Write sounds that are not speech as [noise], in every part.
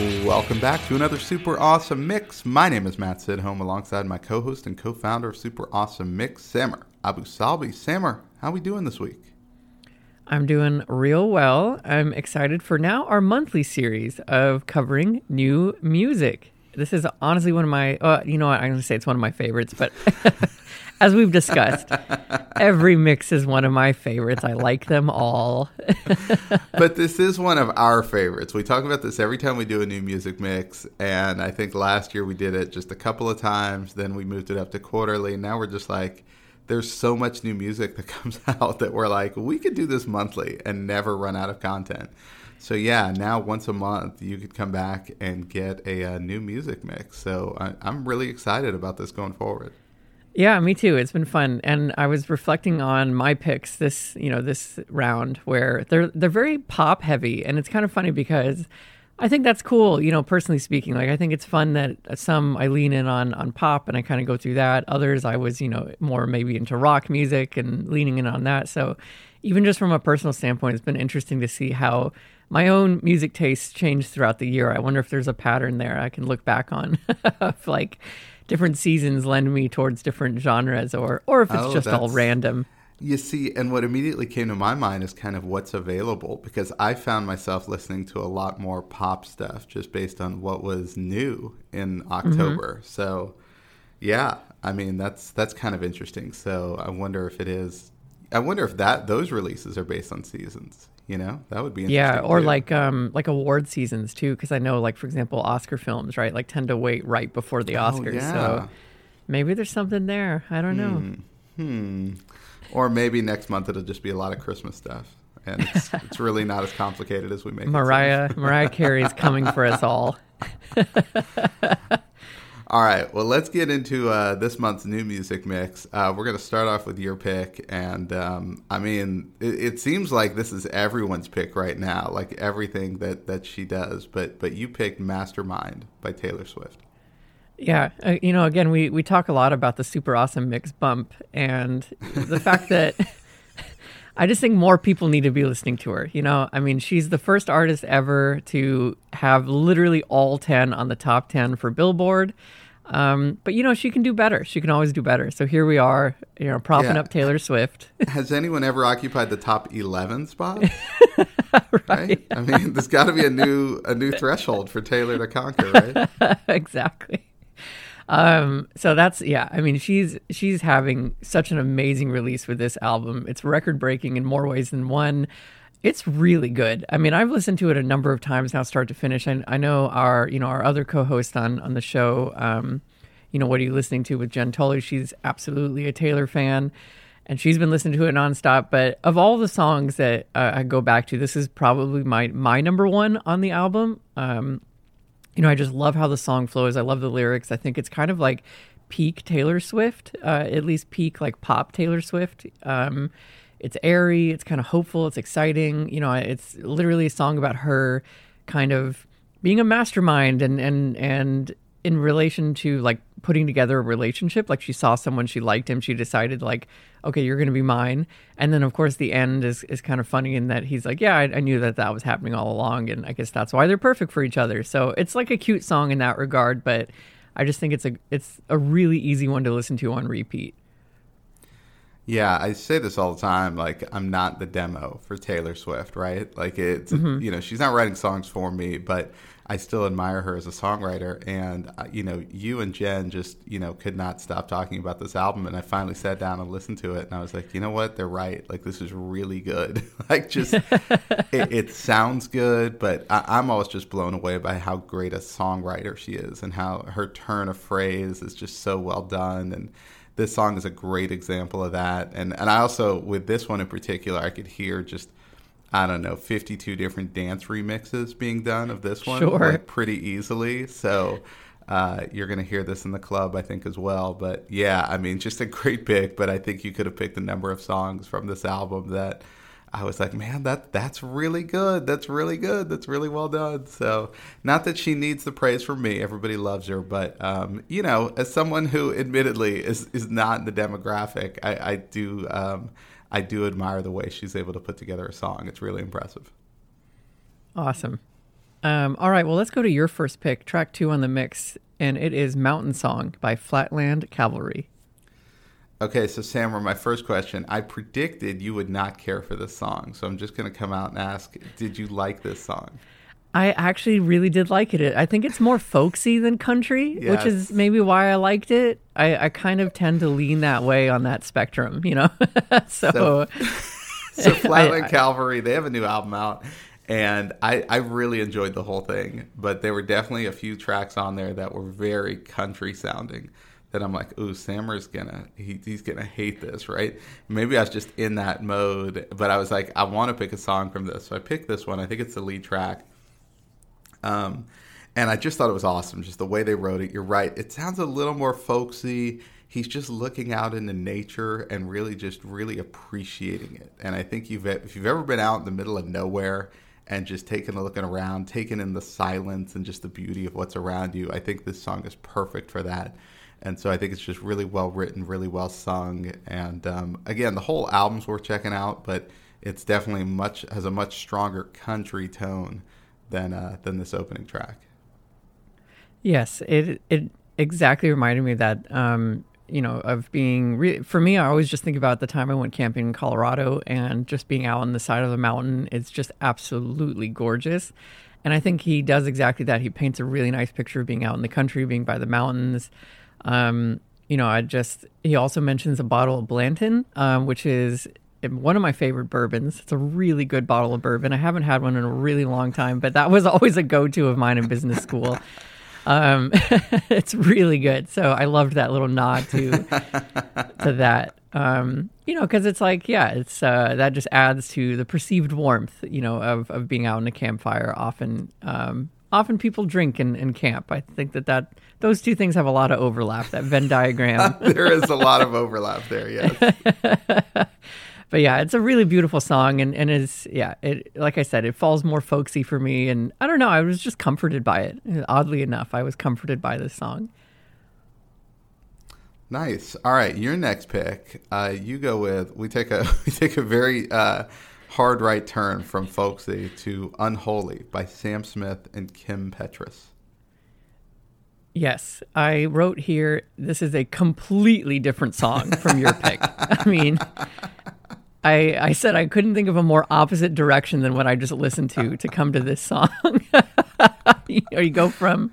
Welcome back to another super awesome mix. My name is Matt Sidholm alongside my co-host and co-founder of Super Awesome Mix, Samer Abu Salbi. Samer, how are we doing this week? I'm doing real well. I'm excited for now our monthly series of covering new music. This is honestly one of my, uh, you know what, I'm going to say it's one of my favorites, but [laughs] [laughs] as we've discussed, every mix is one of my favorites. I like them all. [laughs] but this is one of our favorites. We talk about this every time we do a new music mix. And I think last year we did it just a couple of times. Then we moved it up to quarterly. Now we're just like, there's so much new music that [laughs] comes out that we're like, we could do this monthly and never run out of content. So yeah, now once a month you could come back and get a, a new music mix. So I, I'm really excited about this going forward. Yeah, me too. It's been fun, and I was reflecting on my picks this, you know, this round where they're they're very pop heavy, and it's kind of funny because I think that's cool. You know, personally speaking, like I think it's fun that some I lean in on on pop, and I kind of go through that. Others I was, you know, more maybe into rock music and leaning in on that. So even just from a personal standpoint, it's been interesting to see how my own music tastes change throughout the year. I wonder if there's a pattern there I can look back on, [laughs] like different seasons lend me towards different genres or or if it's oh, just all random. You see, and what immediately came to my mind is kind of what's available because I found myself listening to a lot more pop stuff just based on what was new in October. Mm-hmm. So, yeah, I mean that's that's kind of interesting. So I wonder if it is. I wonder if that those releases are based on seasons. You know, that would be yeah, or too. like um like award seasons too, because I know like for example Oscar films right like tend to wait right before the oh, Oscars, oh, yeah. so maybe there's something there. I don't know. Hmm. hmm. Or maybe next month it'll just be a lot of Christmas stuff, and it's, [laughs] it's really not as complicated as we make. It. Mariah Mariah Carey's coming for us all. [laughs] All right, well, let's get into uh, this month's new music mix. Uh, we're going to start off with your pick, and um, I mean, it, it, seems like this is everyone's pick right now, like everything that that she does. But but you picked "Mastermind" by Taylor Swift. Yeah, uh, you know, again, we we talk a lot about the super awesome mix bump, and the fact that. [laughs] I just think more people need to be listening to her. You know, I mean, she's the first artist ever to have literally all 10 on the top 10 for Billboard. Um, but you know, she can do better. She can always do better. So here we are, you know, propping yeah. up Taylor Swift. [laughs] Has anyone ever occupied the top eleven spot? [laughs] right. right. I mean, there's got to be a new a new threshold for Taylor to conquer, right? [laughs] exactly. Um, so that's yeah. I mean, she's she's having such an amazing release with this album. It's record breaking in more ways than one. It's really good. I mean, I've listened to it a number of times now, start to finish. And I know our, you know, our other co-host on on the show, um, you know, what are you listening to with Jen Tully? She's absolutely a Taylor fan, and she's been listening to it nonstop. But of all the songs that uh, I go back to, this is probably my my number one on the album. Um, you know, I just love how the song flows. I love the lyrics. I think it's kind of like peak Taylor Swift, uh, at least peak like pop Taylor Swift. Um, it's airy, it's kind of hopeful, it's exciting. You know, it's literally a song about her kind of being a mastermind and and and in relation to like putting together a relationship like she saw someone she liked him she decided like okay you're gonna be mine and then of course the end is, is kind of funny in that he's like yeah I, I knew that that was happening all along and i guess that's why they're perfect for each other so it's like a cute song in that regard but i just think it's a it's a really easy one to listen to on repeat yeah, I say this all the time. Like, I'm not the demo for Taylor Swift, right? Like, it's, mm-hmm. you know, she's not writing songs for me, but I still admire her as a songwriter. And, uh, you know, you and Jen just, you know, could not stop talking about this album. And I finally sat down and listened to it. And I was like, you know what? They're right. Like, this is really good. [laughs] like, just, [laughs] it, it, sounds good, but I, I'm always just blown away by how great a songwriter she is and how her turn of phrase is just so well done. And, this song is a great example of that. And and I also with this one in particular, I could hear just I don't know, 52 different dance remixes being done of this one Sure. like, pretty easily. So uh, you're going to hear this in the club, I think, as well. But yeah, I mean, just a great pick. But I think you could have picked a number of songs from this album that I was like, man, that that's really good. That's really good. That's really well done. So, not that she needs the praise from me. Everybody loves her, but um, you know, as someone who admittedly is is not in the demographic, I, I do um, I do admire the way she's able to put together a song. It's really impressive. Awesome. Um, all right, well, let's go to your first pick, track two on the mix, and it is Mountain Song by Flatland Cavalry. Okay, so Samer, my first question. I predicted you would not care for this song, so I'm just going to come out and ask Did you like this song? I actually really did like it. I think it's more folksy than country, which is maybe why I liked it. I, I kind of tend to lean that way on that spectrum, you know? [laughs] so, So- [laughs] So, Flatland I- Cavalry, they have a new album out, and I, I really enjoyed the whole thing, but there were definitely a few tracks on there that were very country sounding. That I'm like, ooh, Samer's gonna he, he's gonna hate this, right? Maybe I was just in that mode, but I was like, I want to pick a song from this, so I picked this one. I think it's the lead track. Um, and I just thought it was awesome, just the way they wrote it. You're right; it sounds a little more folksy. He's just looking out into nature and really just really appreciating it. And I think you've if you've ever been out in the middle of nowhere and just taking a looking around, taking in the silence and just the beauty of what's around you, I think this song is perfect for that. And so I think it's just really well written, really well sung, and um, again, the whole album's worth checking out. But it's definitely much has a much stronger country tone than uh, than this opening track. yes, it, it exactly reminded me that, um, you know, of being, re- for me, I always just think about the time I went camping in Colorado and just being out on the side of the mountain. It's just absolutely gorgeous. And I think he does exactly that. He paints a really nice picture of being out in the country, being by the mountains. Um, you know, I just, he also mentions a bottle of Blanton, um, which is one of my favorite bourbons. It's a really good bottle of bourbon. I haven't had one in a really long time, but that was [laughs] always a go to of mine in business school. Um, [laughs] it's really good. So I loved that little nod to [laughs] to that. Um, you know, because it's like, yeah, it's uh, that just adds to the perceived warmth, you know, of of being out in a campfire. Often, um, often people drink and, and camp. I think that that those two things have a lot of overlap. That Venn [laughs] diagram. there is a lot of overlap there. Yes. [laughs] but yeah, it's a really beautiful song, and and is yeah, it like I said, it falls more folksy for me, and I don't know, I was just comforted by it. Oddly enough, I was comforted by this song. Nice. All right, your next pick. Uh, you go with. We take a [laughs] we take a very uh, hard right turn from folksy to unholy by Sam Smith and Kim Petras. Yes, I wrote here. This is a completely different song from your pick. [laughs] I mean, I I said I couldn't think of a more opposite direction than what I just listened to to come to this song. [laughs] you know, you go from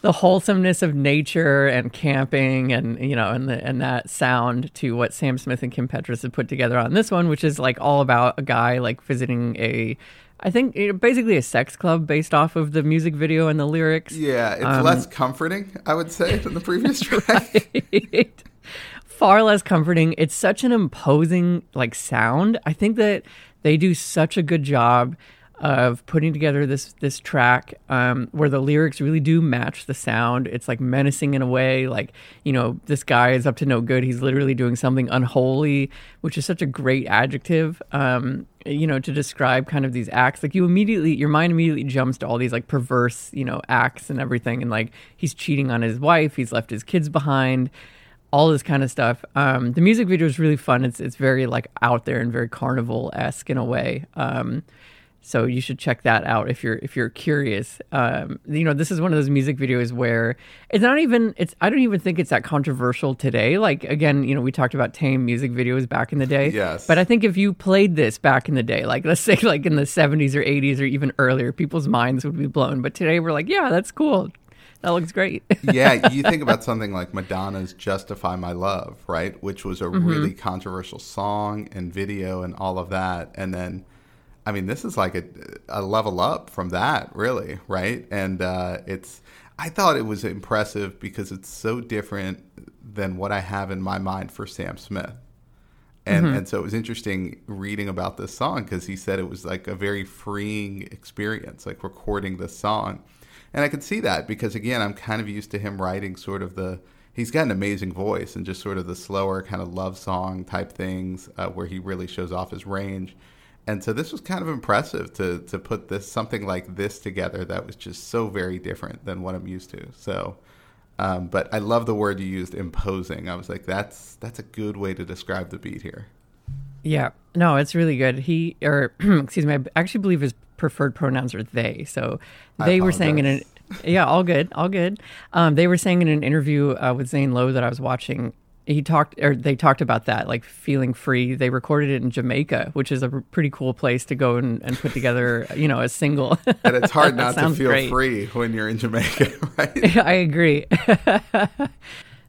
the wholesomeness of nature and camping and you know and the, and that sound to what Sam Smith and Kim Petras have put together on this one, which is like all about a guy like visiting a. I think you know, basically a sex club based off of the music video and the lyrics. Yeah, it's Um, less comforting, I would say, than the previous [laughs] track. right? Far less comforting. It's such an imposing like sound. I think that they do such a good job of putting together this this track um, where the lyrics really do match the sound. It's like menacing in a way, like you know this guy is up to no good. He's literally doing something unholy, which is such a great adjective. Um, you know to describe kind of these acts like you immediately your mind immediately jumps to all these like perverse you know acts and everything and like he's cheating on his wife he's left his kids behind all this kind of stuff. Um, the music video is really fun. It's it's very like out there and very carnival esque in a way. So you should check that out if you're if you're curious. Um, you know, this is one of those music videos where it's not even it's I don't even think it's that controversial today. Like again, you know, we talked about tame music videos back in the day. Yes. But I think if you played this back in the day, like let's say like in the 70s or 80s or even earlier, people's minds would be blown. But today we're like, yeah, that's cool. That looks great. [laughs] yeah, you think about something like Madonna's "Justify My Love," right, which was a Mm-hmm. really controversial song and video and all of that, and then, I mean, this is like a, a level up from that, really, right? And uh, it's, I thought it was impressive because it's so different than what I have in my mind for Sam Smith. And mm-hmm. and so it was interesting reading about this song because he said it was like a very freeing experience, like recording this song. And I could see that because again, I'm kind of used to him writing sort of the he's got an amazing voice and just sort of the slower kind of love song type things uh, where he really shows off his range. And so this was kind of impressive to to put this something like this together that was just so very different than what I'm used to. So um, but I love the word you used, imposing. I was like, that's that's a good way to describe the beat here. Yeah, no, it's really good. He or [clears throat] excuse me, I actually believe his preferred pronouns are they. So they were saying in an yeah, all good, all good. Um, they were saying in an interview uh, with Zane Lowe that I was watching he talked or they talked about that like feeling free. They recorded it in jamaica which is a pretty cool place to go and, and put together you know a single. [laughs] And it's hard [laughs] not to feel great. free when you're in jamaica [laughs] right? I agree.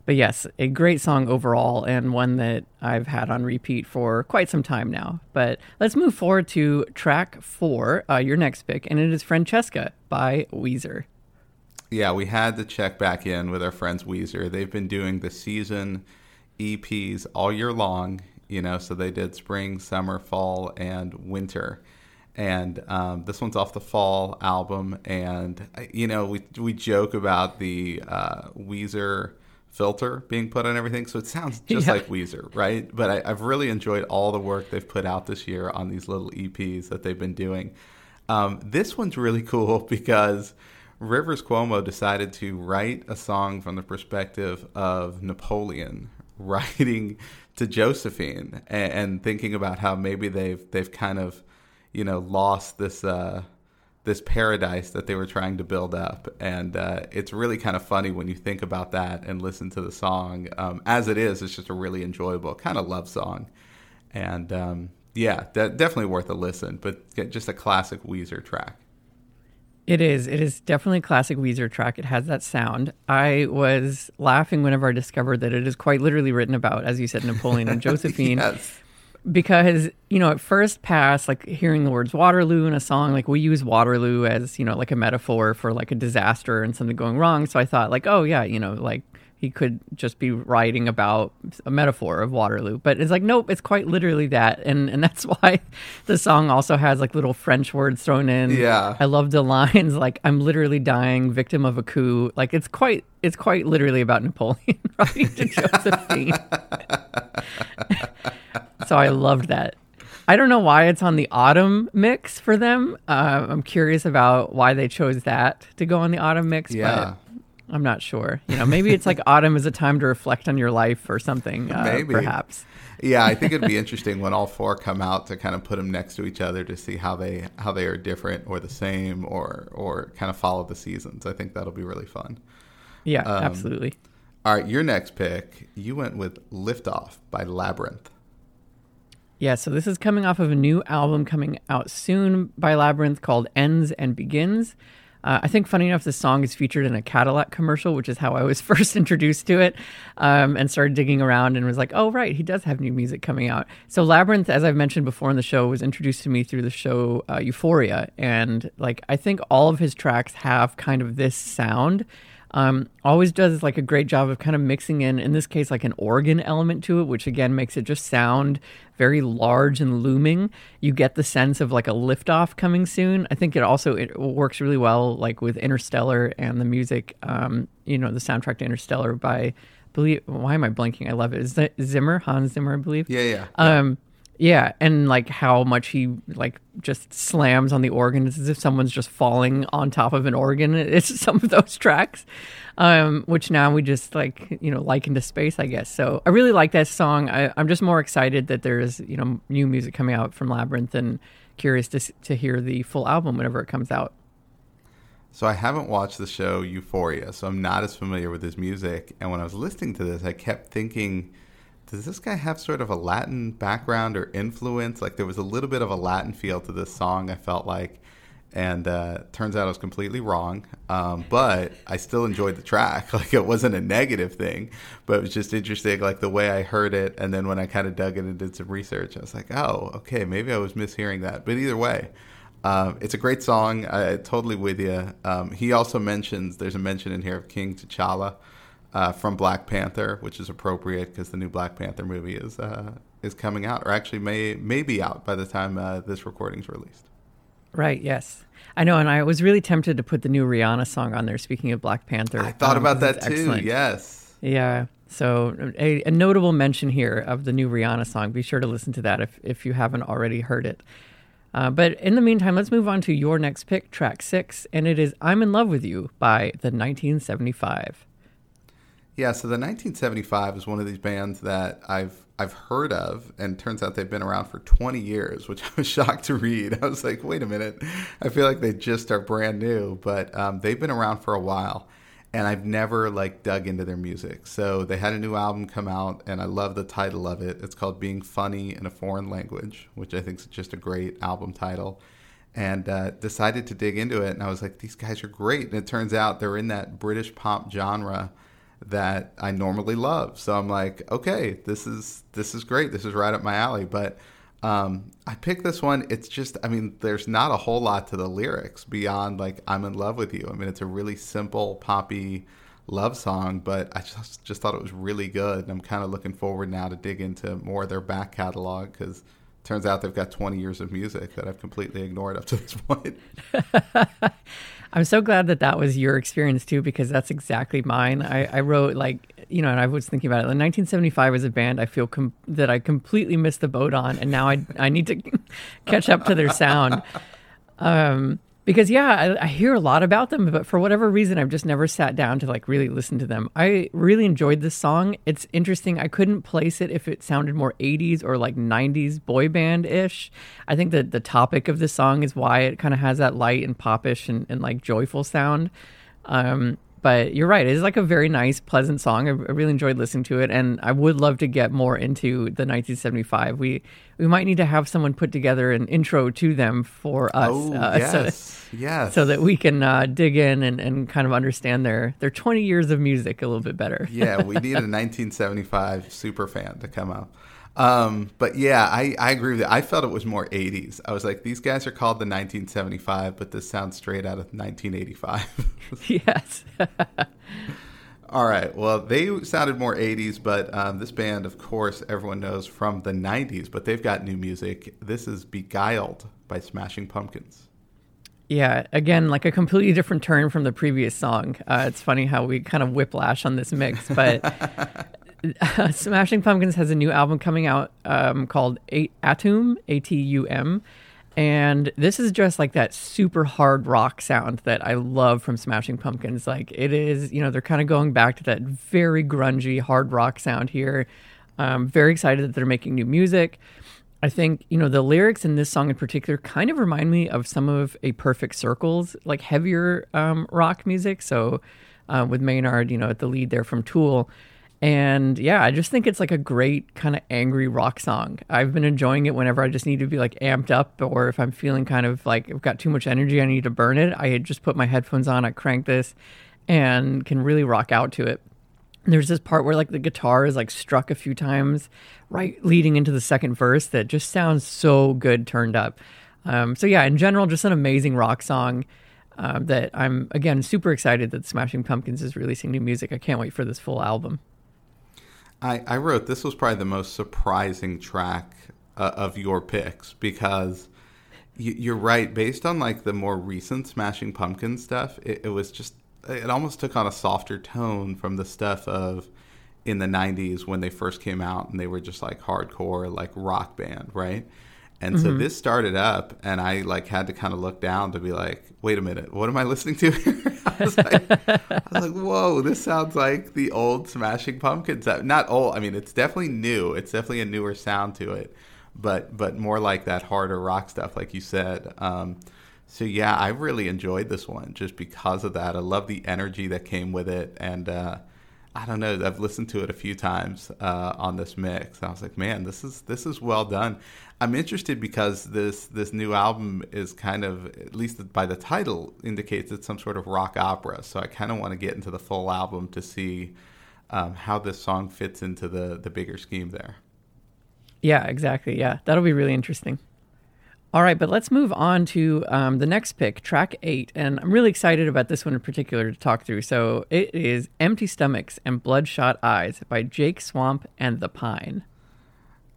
But yes a great song overall and one that i've had on repeat for quite some time now. But let's move forward to track four uh, your next pick and it is francesca by weezer. Yeah, we had to check back in with our friends Weezer. They've been doing the season EPs all year long, you know, so they did spring, summer, fall, and winter. And um, this one's off the fall album. And, you know, we, we joke about the uh, Weezer filter being put on everything. So it sounds [laughs] just yeah. like Weezer, right? But I, have really enjoyed all the work they've put out this year on these little EPs that they've been doing. Um, this one's really [laughs] cool because Rivers Cuomo decided to write a song from the perspective of Napoleon, [laughs] writing to Josephine and, and, thinking about how maybe they've they've kind of you know lost this uh, this paradise that they were trying to build up, and uh, it's really kind of funny when you think about that and listen to the song um, as it is. It's just a really enjoyable kind of love song, and um, yeah, definitely worth a listen. But just a classic Weezer track. It is. It is definitely a classic Weezer track. It has that sound. I was laughing whenever I discovered that it is quite literally written about, as you said, Napoleon and [laughs] Josephine. yes. Because, you know, at first pass, like hearing the words Waterloo in a song, like we use Waterloo as, you know, like a metaphor for like a disaster and something going wrong. So I thought, like, oh, yeah, you know, like he could just be writing about a metaphor of Waterloo. But it's like, nope, it's quite literally that. And and [laughs] that's why the song also has like little French words thrown in. Yeah. I love the lines like I'm literally dying, victim of a coup. Like it's quite it's quite literally about Napoleon writing to Josephine. so I loved that. I don't know why it's on the autumn mix for them. Uh, I'm curious about why they chose that to go on the autumn mix. Yeah. I'm not sure. You know, maybe it's like autumn is a time to reflect on your life or something. Uh, maybe, perhaps. Yeah, I think it'd be [laughs] interesting when all four come out to kind of put them next to each other to see how they how they are different or the same or or kind of follow the seasons. I think that'll be really fun. Yeah, um, absolutely. All right, your next pick, you went with "Liftoff" by Labrinth. Yeah, so this is coming off of a new album coming out soon by Labrinth called Ends and Begins. Uh, I think, funny enough, this song is featured in a Cadillac commercial, which is how I was [laughs] first introduced to it, um, and started digging around and was like, "Oh, right, he does have new music coming out." So, Labrinth, as I've mentioned before in the show, was introduced to me through the show uh, Euphoria, and like I think all of his tracks have kind of this sound um, always does like a great job of kind of mixing in, in this case, like an organ element to it, which again makes it just sound very large and looming. You get the sense of like a liftoff coming soon. I think it also it works really well, like with Interstellar and the music. Um, you know, the soundtrack to Interstellar by, believe. Why am I blanking? I love it. Is that Zimmer, Hans Zimmer, I believe. Yeah, yeah. Um, yeah, and like how much he like just slams on the organ. It's as if someone's just falling on top of an organ. [laughs] It's some of those tracks, um, which now we just like you know liken to space, I guess. So I really like that song. I, I'm just more excited that there's you know new music coming out from Labrinth, and curious to to hear the full album whenever it comes out. So I haven't watched the show Euphoria, so I'm not as familiar with his music. And when I was listening to this, I kept thinking does this guy have sort of a Latin background or influence? Like there was a little bit of a Latin feel to this song. I felt like, and uh, turns out I was completely wrong. Um, but I still enjoyed the track. [laughs] Like it wasn't a negative thing, but it was just interesting. Like the way I heard it, and then when I kind of dug in and did some research, I was like, oh, okay, maybe I was mishearing that. But either way. Um, it's a great song. I totally with you. Um, he also mentions there's a mention in here of King T'Challa, uh, from Black Panther, which is appropriate because the new Black Panther movie is uh, is coming out, or actually may may be out by the time uh, this recording's released. Right. Yes. I know, and I was really tempted to put the new Rihanna song on there. Speaking of Black Panther, I thought um, about that too. Excellent. Yes. Yeah. So a, a, notable mention here of the new Rihanna song. Be sure to listen to that if if you haven't already heard it. Uh, but in the meantime, let's move on to your next pick, track six, and it is "I'm in Love with You" by the 1975. Yeah, so the 1975 is one of these bands that I've I've heard of, and turns out they've been around for 20 years, which [laughs] I was shocked to read. I was like, wait a minute, I feel like they just are brand new, but um, they've been around for a while, and I've never like dug into their music. So they had a new album come out, and I love the title of it. It's called "Being Funny in a Foreign Language," which I think is just a great album title. And uh, decided to dig into it, and I was like, these guys are great. And it turns out they're in that British pop genre that I normally love. So I'm like, okay, this is this is great. This is right up my alley. But um, I picked this one. It's just, I mean, there's not a whole lot to the lyrics beyond like "I'm in love with you." I mean, it's a really simple poppy love song, but I just just thought it was really good. And I'm kind of looking forward now to dig into more of their back catalog because turns out they've got 20 years of music that I've completely ignored up to this [laughs] point. [laughs] I'm so glad that that was your experience too, because that's exactly mine. I, I wrote like, you know, and I was thinking about it. 1975 was a band I feel com- that I completely missed the boat on, and now I I need to [laughs] catch up to their sound. Um, because yeah, I, I, hear a lot about them, but for whatever reason, I've just never sat down to like really listen to them. I really enjoyed this song. It's interesting. I couldn't place it if it sounded more 80s or like 90s boy band ish. I think that the topic of the song is why it kind of has that light and popish and, and like joyful sound. Um, but you're right. It's like a very nice, pleasant song. I, really enjoyed listening to it, and I would love to get more into the 1975. We we might need to have someone put together an intro to them for us. Oh, uh, yes, [laughs] so that, yes. So that we can uh, dig in and, and kind of understand their their 20 years of music a little bit better. yeah, we [laughs] need a 1975 super fan to come out. Um, but yeah, I, I agree with that. I felt it was more 80s. I was like, these guys are called the 1975, but this sounds straight out of 1985. [laughs] yes. [laughs] All right. Well, they sounded more 80s, but um, this band, of course, everyone knows from the 90s, but they've got new music. This is Beguiled by Smashing Pumpkins. Yeah, again, like a completely different turn from the previous song. Uh, it's funny how we kind of whiplash on this mix, but [laughs] [laughs] Smashing Pumpkins has a new album coming out um, called Atum, A T U M. And this is just like that super hard rock sound that I love from Smashing Pumpkins. Like it is, you know, they're kind of going back to that very grungy hard rock sound here. I'm very excited that they're making new music. I think, you know, the lyrics in this song in particular kind of remind me of some of A Perfect Circle's, like heavier um, rock music. So uh, with Maynard, you know, at the lead there from Tool. And yeah, I just think it's like a great kind of angry rock song. I've been enjoying it whenever I just need to be like amped up or if I'm feeling kind of like I've got too much energy, I need to burn it. I just put my headphones on, I crank this and can really rock out to it. There's this part where like the guitar is like struck a few times right leading into the second verse that just sounds so good turned up. Um, so yeah, in general, just an amazing rock song. Uh, that I'm again super excited that Smashing Pumpkins is releasing new music. I can't wait for this full album. I, I wrote this was probably the most surprising track uh, of your picks because you, are right. Based on like the more recent Smashing Pumpkin stuff, it, it, was just it almost took on a softer tone from the stuff of in the '90s when they first came out and they were just like hardcore like rock band, right? And mm-hmm. so this started up, and I like had to kind of look down to be like, "Wait a minute, what am I listening to?" [laughs] I, was like, I was like, "Whoa, this sounds like the old Smashing Pumpkins." Not old. I mean, it's definitely new. It's definitely a newer sound to it, but but more like that harder rock stuff, like you said. Um, so yeah, I really enjoyed this one just because of that. I love the energy that came with it, and uh, I don't know. I've listened to it a few times uh, on this mix. I was like, man, this is this is well done. I'm interested because this this new album is kind of, at least by the title, indicates it's some sort of rock opera. So I kind of want to get into the full album to see um, how this song fits into the the bigger scheme there. Yeah, exactly. Yeah, that'll be really interesting. All right, but let's move on to um, the next pick, track eight. And I'm really excited about this one in particular to talk through. So it is Empty Stomachs and Bloodshot Eyes by Jake Swamp and The Pine.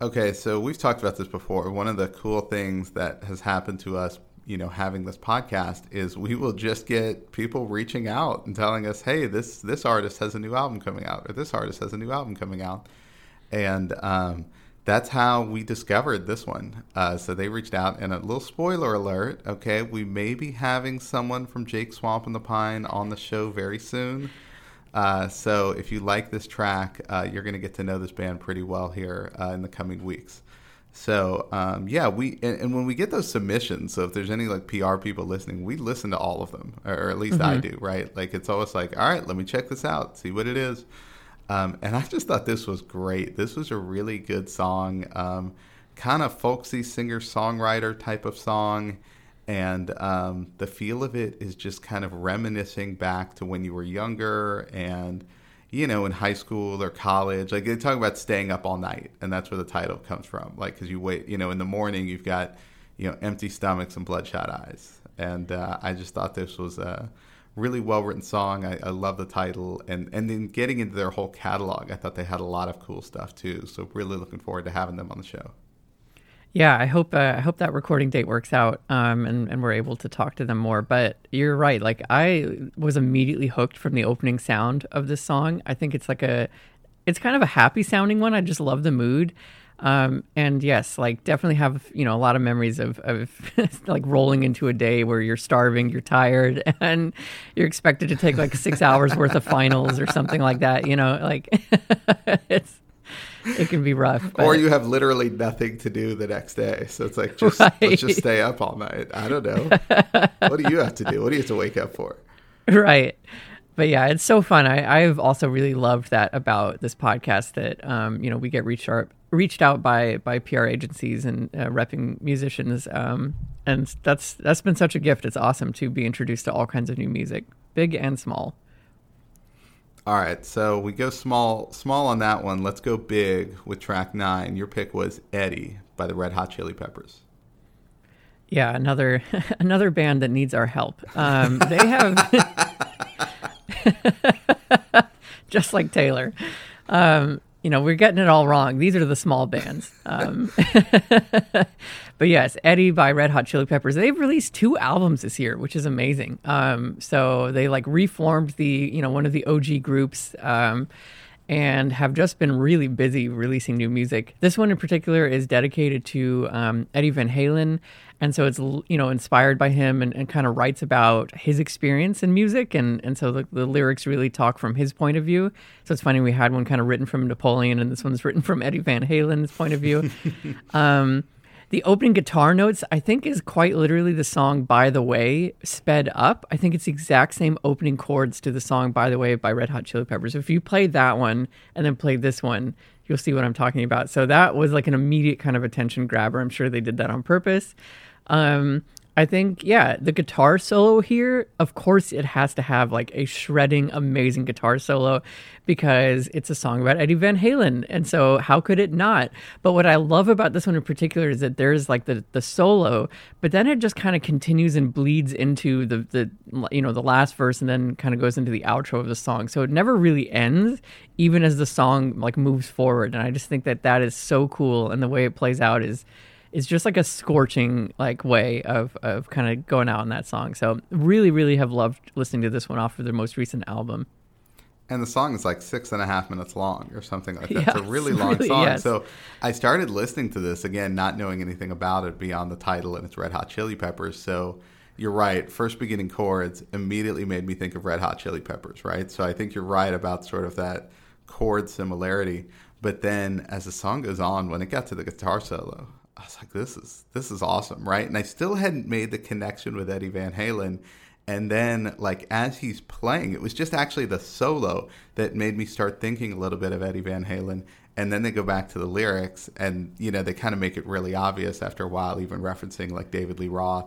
Okay, so we've talked about this before. One of the cool things that has happened to us, you know, having this podcast is we will just get people reaching out and telling us, "Hey, this this artist has a new album coming out," or "This artist has a new album coming out," and um, that's how we discovered this one. Uh, so they reached out, and a little spoiler alert. Okay, we may be having someone from Jake Swamp and the Pine on the show very soon. Uh, so if you like this track, uh, you're going to get to know this band pretty well here uh, in the coming weeks. So um, yeah, we and, and, when we get those submissions, so if there's any like PR people listening, we listen to all of them, or at least mm-hmm. I do, right? Like it's always like, all right, let me check this out, see what it is. Um, and I just thought this was great. This was a really good song, um, kind of folksy singer songwriter type of song. And um, the feel of it is just kind of reminiscing back to when you were younger and you know in high school or college. Like they talk about staying up all night and that's where the title comes from. Like because you wait you know in the morning you've got you know empty stomachs and bloodshot eyes. And uh, i just thought this was a really well written song I, I love the title and and then getting into their whole catalog i thought they had a lot of cool stuff too so really looking forward to having them on the show yeah, I hope uh, I hope that recording date works out, um, and and we're able to talk to them more. But you're right. Like I was immediately hooked from the opening sound of this song. I think it's like a, it's kind of a happy sounding one. I just love the mood. Um, and yes, like definitely have you know a lot of memories of of [laughs] like rolling into a day where you're starving, you're tired, [laughs] and you're expected to take like six hours worth of finals or something like that. You know, like [laughs] it's it can be rough. But... Or you have literally nothing to do the next day. So it's like, just, right. let's just stay up all night. I don't know. what do you have to do? What do you have to wake up for? Right. But yeah, it's so fun. I, I've also really loved that about this podcast that, um, you know, we get reached out, reached out by, by PR agencies and uh, repping musicians. Um, and that's, that's been such a gift. It's awesome to be introduced to all kinds of new music, big and small. All right, so we go small, small on that one. Let's go big with track nine. Your pick was Eddie by the Red Hot Chili Peppers. Yeah, another [laughs] another band that needs our help. Um, they have [laughs] just like Taylor. Um, you know, we're getting it all wrong. These are the small bands. Um, [laughs] but yes, Eddie by Red Hot Chili Peppers. They've released two albums this year, which is amazing. Um, so they like reformed the, you know, one of the OG groups. Um, and have just been really busy releasing new music. This one in particular is dedicated to um, Eddie Van Halen, and so it's you know inspired by him and, and kind of writes about his experience in music, and and so the, the, lyrics really talk from his point of view. So it's funny we had one kind of written from Napoleon, and this one's written from Eddie Van Halen's point of view. [laughs] um, the opening guitar notes, I think, is quite literally the song By the Way sped up. I think it's the exact same opening chords to the song By the Way by Red Hot Chili Peppers. If you play that one and then play this one, you'll see what I'm talking about. So that was like an immediate kind of attention grabber. I'm sure they did that on purpose. Um, I think, yeah, the guitar solo here, of course, it has to have like a shredding, amazing guitar solo because it's a song about Eddie Van Halen. And so, how could it not? But what I love about this one in particular is that there's like the, the solo, but then it just kind of continues and bleeds into the, the, you know, the last verse and then kind of goes into the outro of the song. So it never really ends, even as the song like moves forward. And I just think that that is so cool. And the way it plays out is, is just like a scorching like way of of kind of going out on that song. So really, really have loved listening to this one off of their most recent album. And the song is like six and a half minutes long or something like that. Yes, [laughs] it's a really long really, song. Yes. So I started listening to this again, not knowing anything about it beyond the title and it's Red Hot Chili Peppers. So you're right. First beginning chords immediately made me think of Red Hot Chili Peppers, right? So I think you're right about sort of that chord similarity. But then as the song goes on, when it got to the guitar solo, I was like, this is this is awesome, right? And I still hadn't made the connection with Eddie Van Halen. And then, like as he's playing, it was just actually the solo that made me start thinking a little bit of Eddie Van Halen. And then they go back to the lyrics, and you know they kind of make it really obvious after a while, even referencing like David Lee Roth.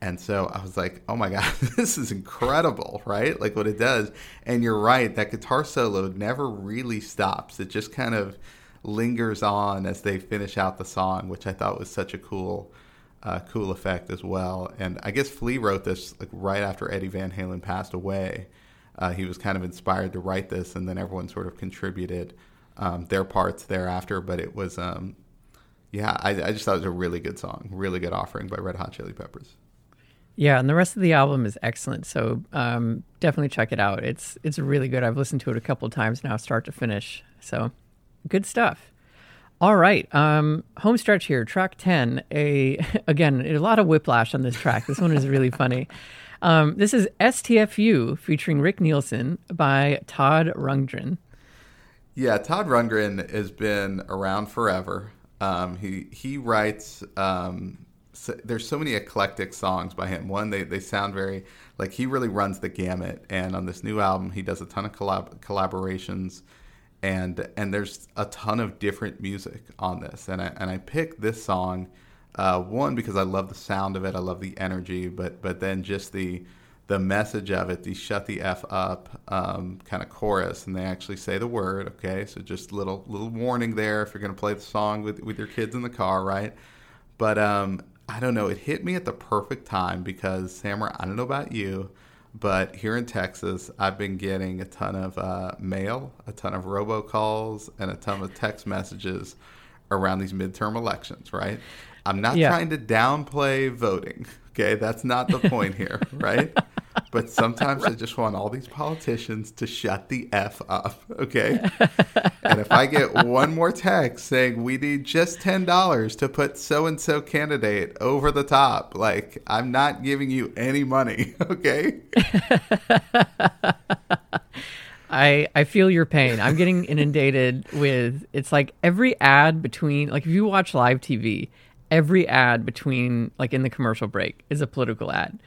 And so I was like, oh my God, [laughs] this is incredible, right? Like what it does. And you're right, that guitar solo never really stops. It just kind of lingers on as they finish out the song, which I thought was such a cool, uh, cool effect as well. And I guess Flea wrote this like right after Eddie Van Halen passed away. Uh, he was kind of inspired to write this, and then everyone sort of contributed um, their parts thereafter. But it was um, yeah, I, I just thought it was a really good song, really good offering by Red Hot Chili Peppers. Yeah, and the rest of the album is excellent. So um, definitely check it out. It's it's really good. I've listened to it a couple times now, start to finish. So good stuff. All right, um, home stretch here, track ten. A [laughs] again, a lot of whiplash on this track. This one is really funny. Um, this is STFU featuring Rick Nielsen by Todd Rundgren. Yeah, Todd Rundgren has been around forever. Um, he he writes um, so, there's so many eclectic songs by him. One, they, they sound very like he really runs the gamut. And on this new album, he does a ton of collab- collaborations, and and there's a ton of different music on this. And I and I picked this song, uh, one because I love the sound of it, I love the energy, but but then just the the message of it, the shut the f up um, kind of chorus, and they actually say the word. Okay, so just little little warning there if you're to play the song with with your kids in the car, right? But um, I don't know, it hit me at the perfect time because Samer, I don't know about you, but here in Texas, I've been getting a ton of uh, mail, a ton of robocalls, and a ton of text messages around these midterm elections, right? I'm not yeah. trying to downplay voting. Okay, that's not the point here, [laughs] right? But [laughs] sometimes. I just want all these politicians to shut the F up, [laughs] okay? [laughs] and if I get one more text saying we need just $10 to put so and so candidate over the top, like I'm not giving you any money, okay? I I feel your pain. I'm getting inundated with it's like every ad between like if you watch live TV, every ad between like in the commercial break is a political ad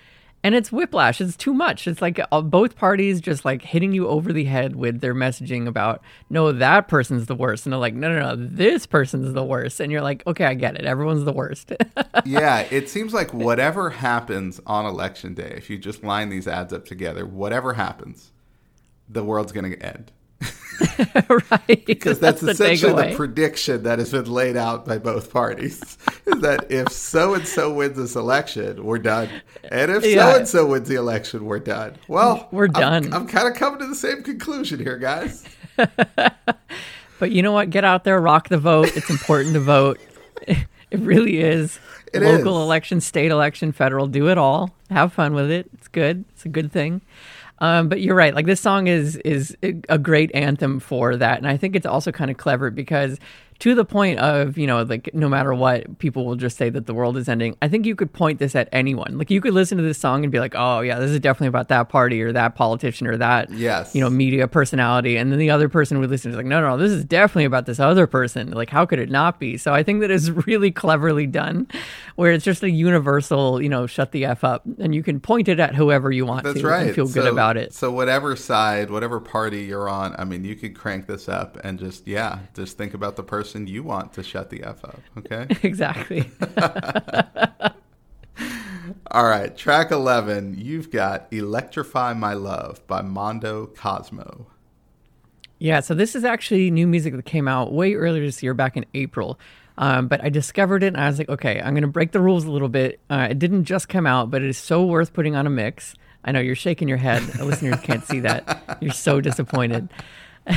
and it's whiplash. It's too much. It's like uh, both parties just like hitting you over the head with their messaging about no that person's the worst. And they're like no no no. This person's the worst. And you're like okay i get it. Everyone's the worst. [laughs] Yeah it seems like whatever happens on election day if you just line these ads up together whatever happens the world's going to end [laughs] right. Because that's, that's essentially the, the, prediction that has been laid out by both parties. [laughs] is that if so and so wins this election, we're done. And if so and so wins the election, we're done. Well, we're done. I'm, I'm kind of coming to the same conclusion here, guys. [laughs] but you know what? Get out there, rock the vote. It's important to vote. It really is. It Local is. election, state election, federal, do it all. Have fun with it. It's good. It's a good thing. Um, but you're right. Like this song is is a great anthem for that, and I think it's also kind of clever because to the point of you know like no matter what people will just say that the world is ending. I think you could point this at anyone. Like you could listen to this song and be like oh yeah this is definitely about that party or that politician or that yes. you know media personality. And then the other person would listen to like no no this is definitely about this other person. Like how could it not be? So i think that is [laughs] really cleverly done where it's just a universal you know shut the f up and you can point it at whoever you want that's to right. and feel so, good about it. so whatever side whatever party you're on i mean you could crank this up and just yeah just think about the person person you want to shut the F up, okay? [laughs] exactly. [laughs] All right, track 11, you've got Electrify My Love by Mondo Cosmo. Yeah, so this is actually new music that came out way earlier this year, back in April. Um, but I discovered it and I was like, okay, I'm going to break the rules a little bit. Uh, it didn't just come out, but it is so worth putting on a mix. I know you're shaking your head. Listeners can't see that. You're so disappointed. [laughs]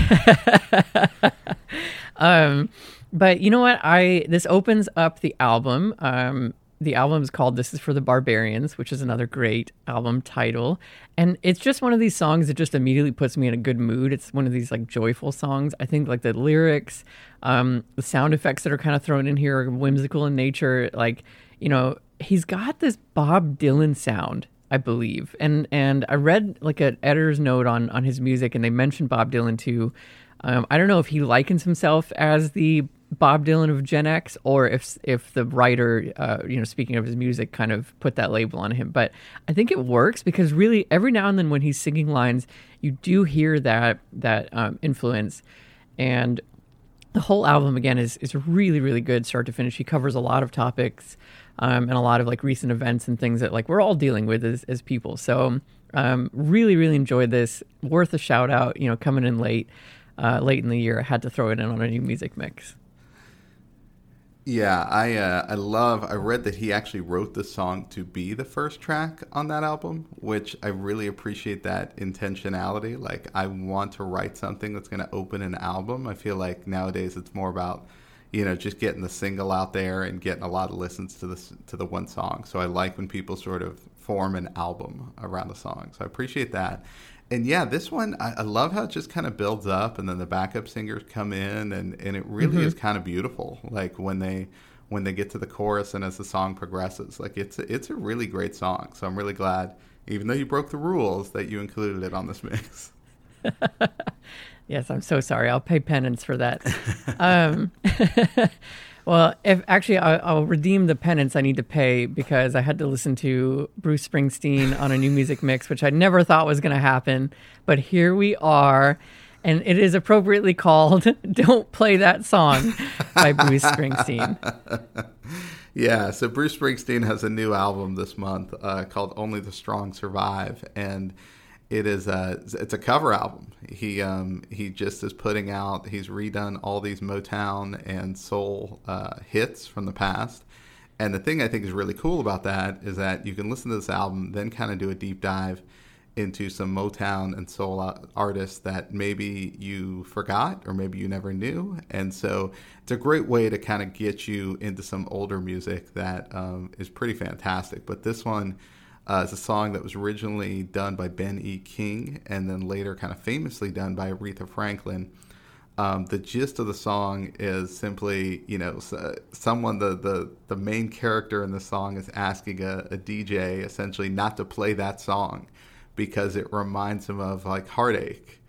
um, but you know what? I this opens up the album. Um, the album is called "This Is for the Barbarians," which is another great album title, and it's just one of these songs that just immediately puts me in a good mood. It's one of these like joyful songs. I think like the lyrics, um, the sound effects that are kind of thrown in here are whimsical in nature. Like you know, he's got this Bob Dylan sound I believe. And and I read like an editor's note on on his music, and they mentioned Bob Dylan too. Um, I don't know if he likens himself as the Bob Dylan of Gen X, or if if the writer, uh, you know, speaking of his music, kind of put that label on him. But I think it works because really, every now and then when he's singing lines, you do hear that that um, influence, and the whole album again is is really really good start to finish. He covers a lot of topics um, and a lot of like recent events and things that like we're all dealing with as, as people. So um, really, really enjoyed this. Worth a shout out. You know, coming in late, uh, late in the year, I had to throw it in on a new music mix. Yeah, I uh, I love. I read that he actually wrote the song to be the first track on that album, which I really appreciate that intentionality. Like, I want to write something that's going to open an album. I feel like nowadays it's more about you know, just getting the single out there and getting a lot of listens to this to the one song. So I like when people sort of form an album around a song. So I appreciate that. And yeah, this one I, I love how it just kind of builds up, and then the backup singers come in, and and it really mm-hmm. is kind of beautiful. Like when they when they get to the chorus and as the song progresses, like it's it's a really great song. So I'm really glad, even though you broke the rules, that you included it on this [laughs] mix. [laughs] Yes, I'm so sorry. I'll pay penance for that. [laughs] um, well, if actually I'll, I'll, redeem the penance I need to pay because I had to listen to Bruce Springsteen on a new music mix, which I never thought was going to happen. But here we are, and it is appropriately called [laughs] "Don't Play That Song" by Bruce Springsteen. [laughs] Yeah, so Bruce Springsteen has a new album this month uh, called "Only the Strong Survive," and it is a it's a cover album. He um, he just is putting out. He's redone all these Motown and soul uh, hits from the past. And the thing I think is really cool about that is that you can listen to this album, then kind of do a deep dive into some Motown and soul artists that maybe you forgot or maybe you never knew. And so it's a great way to kind of get you into some older music that um, is pretty fantastic. But this one uh, it's a song that was originally done by Ben E. King and then later kind of famously done by Aretha Franklin. Um, the gist of the song is simply, you know, someone, the, the, the main character in the song is asking a, a DJ essentially not to play that song because it reminds him of like heartache.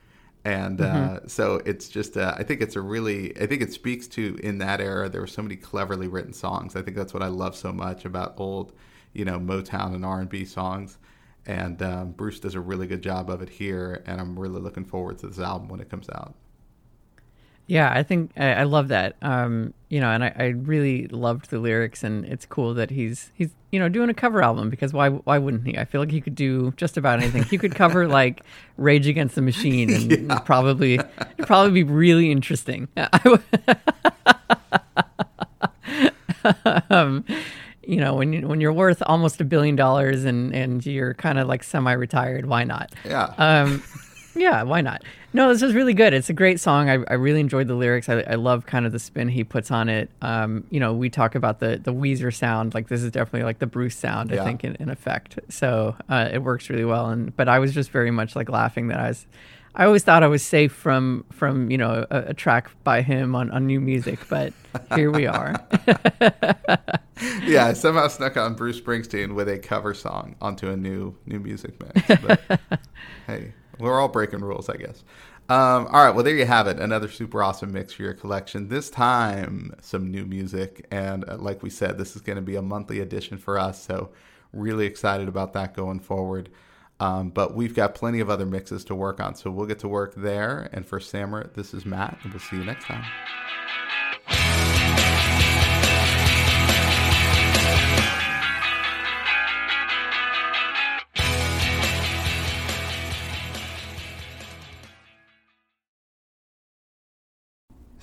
And uh, mm-hmm. so it's just, uh, I think it's a really, I think it speaks to in that era, there were so many cleverly written songs. I think that's what I love so much about old you know Motown and R and B songs. And um, Bruce does a really good job of it here, and I'm really looking forward to this album when it comes out. Yeah, I think I, I love that. Um, you know, and I, I, really loved the lyrics, and it's cool that he's he's you know doing a cover album because why why wouldn't he? I feel like he could do just about anything. He could cover [laughs] like Rage Against the Machine, and [laughs] yeah. probably probably be really interesting. [laughs] um, you know when you, when you're worth almost a billion dollars and and you're kind of like semi-retired why not? Yeah. Um [laughs] yeah why not? No this is really good. It's a great song. I, I really enjoyed the lyrics. I, I love kind of the spin he puts on it. Um you know we talk about the the weezer sound like this is definitely like the bruce sound i think in, in effect. So uh, it works really well. And but i was just very much like laughing that i was I always thought I was safe from from you know a, a track by him on, on new music, but here we are. [laughs] [laughs] yeah, I somehow snuck on Bruce Springsteen with a cover song onto a new new music mix. But [laughs] hey, we're all breaking rules, I guess. Um, all right, well there you have it, another super awesome mix for your collection. This time, some new music, and uh, like we said, this is going to be a monthly edition for us. So really excited about that going forward. Um, but we've got plenty of other mixes to work on. So we'll get to work there. And for Samer, this is Matt, and we'll see you next time.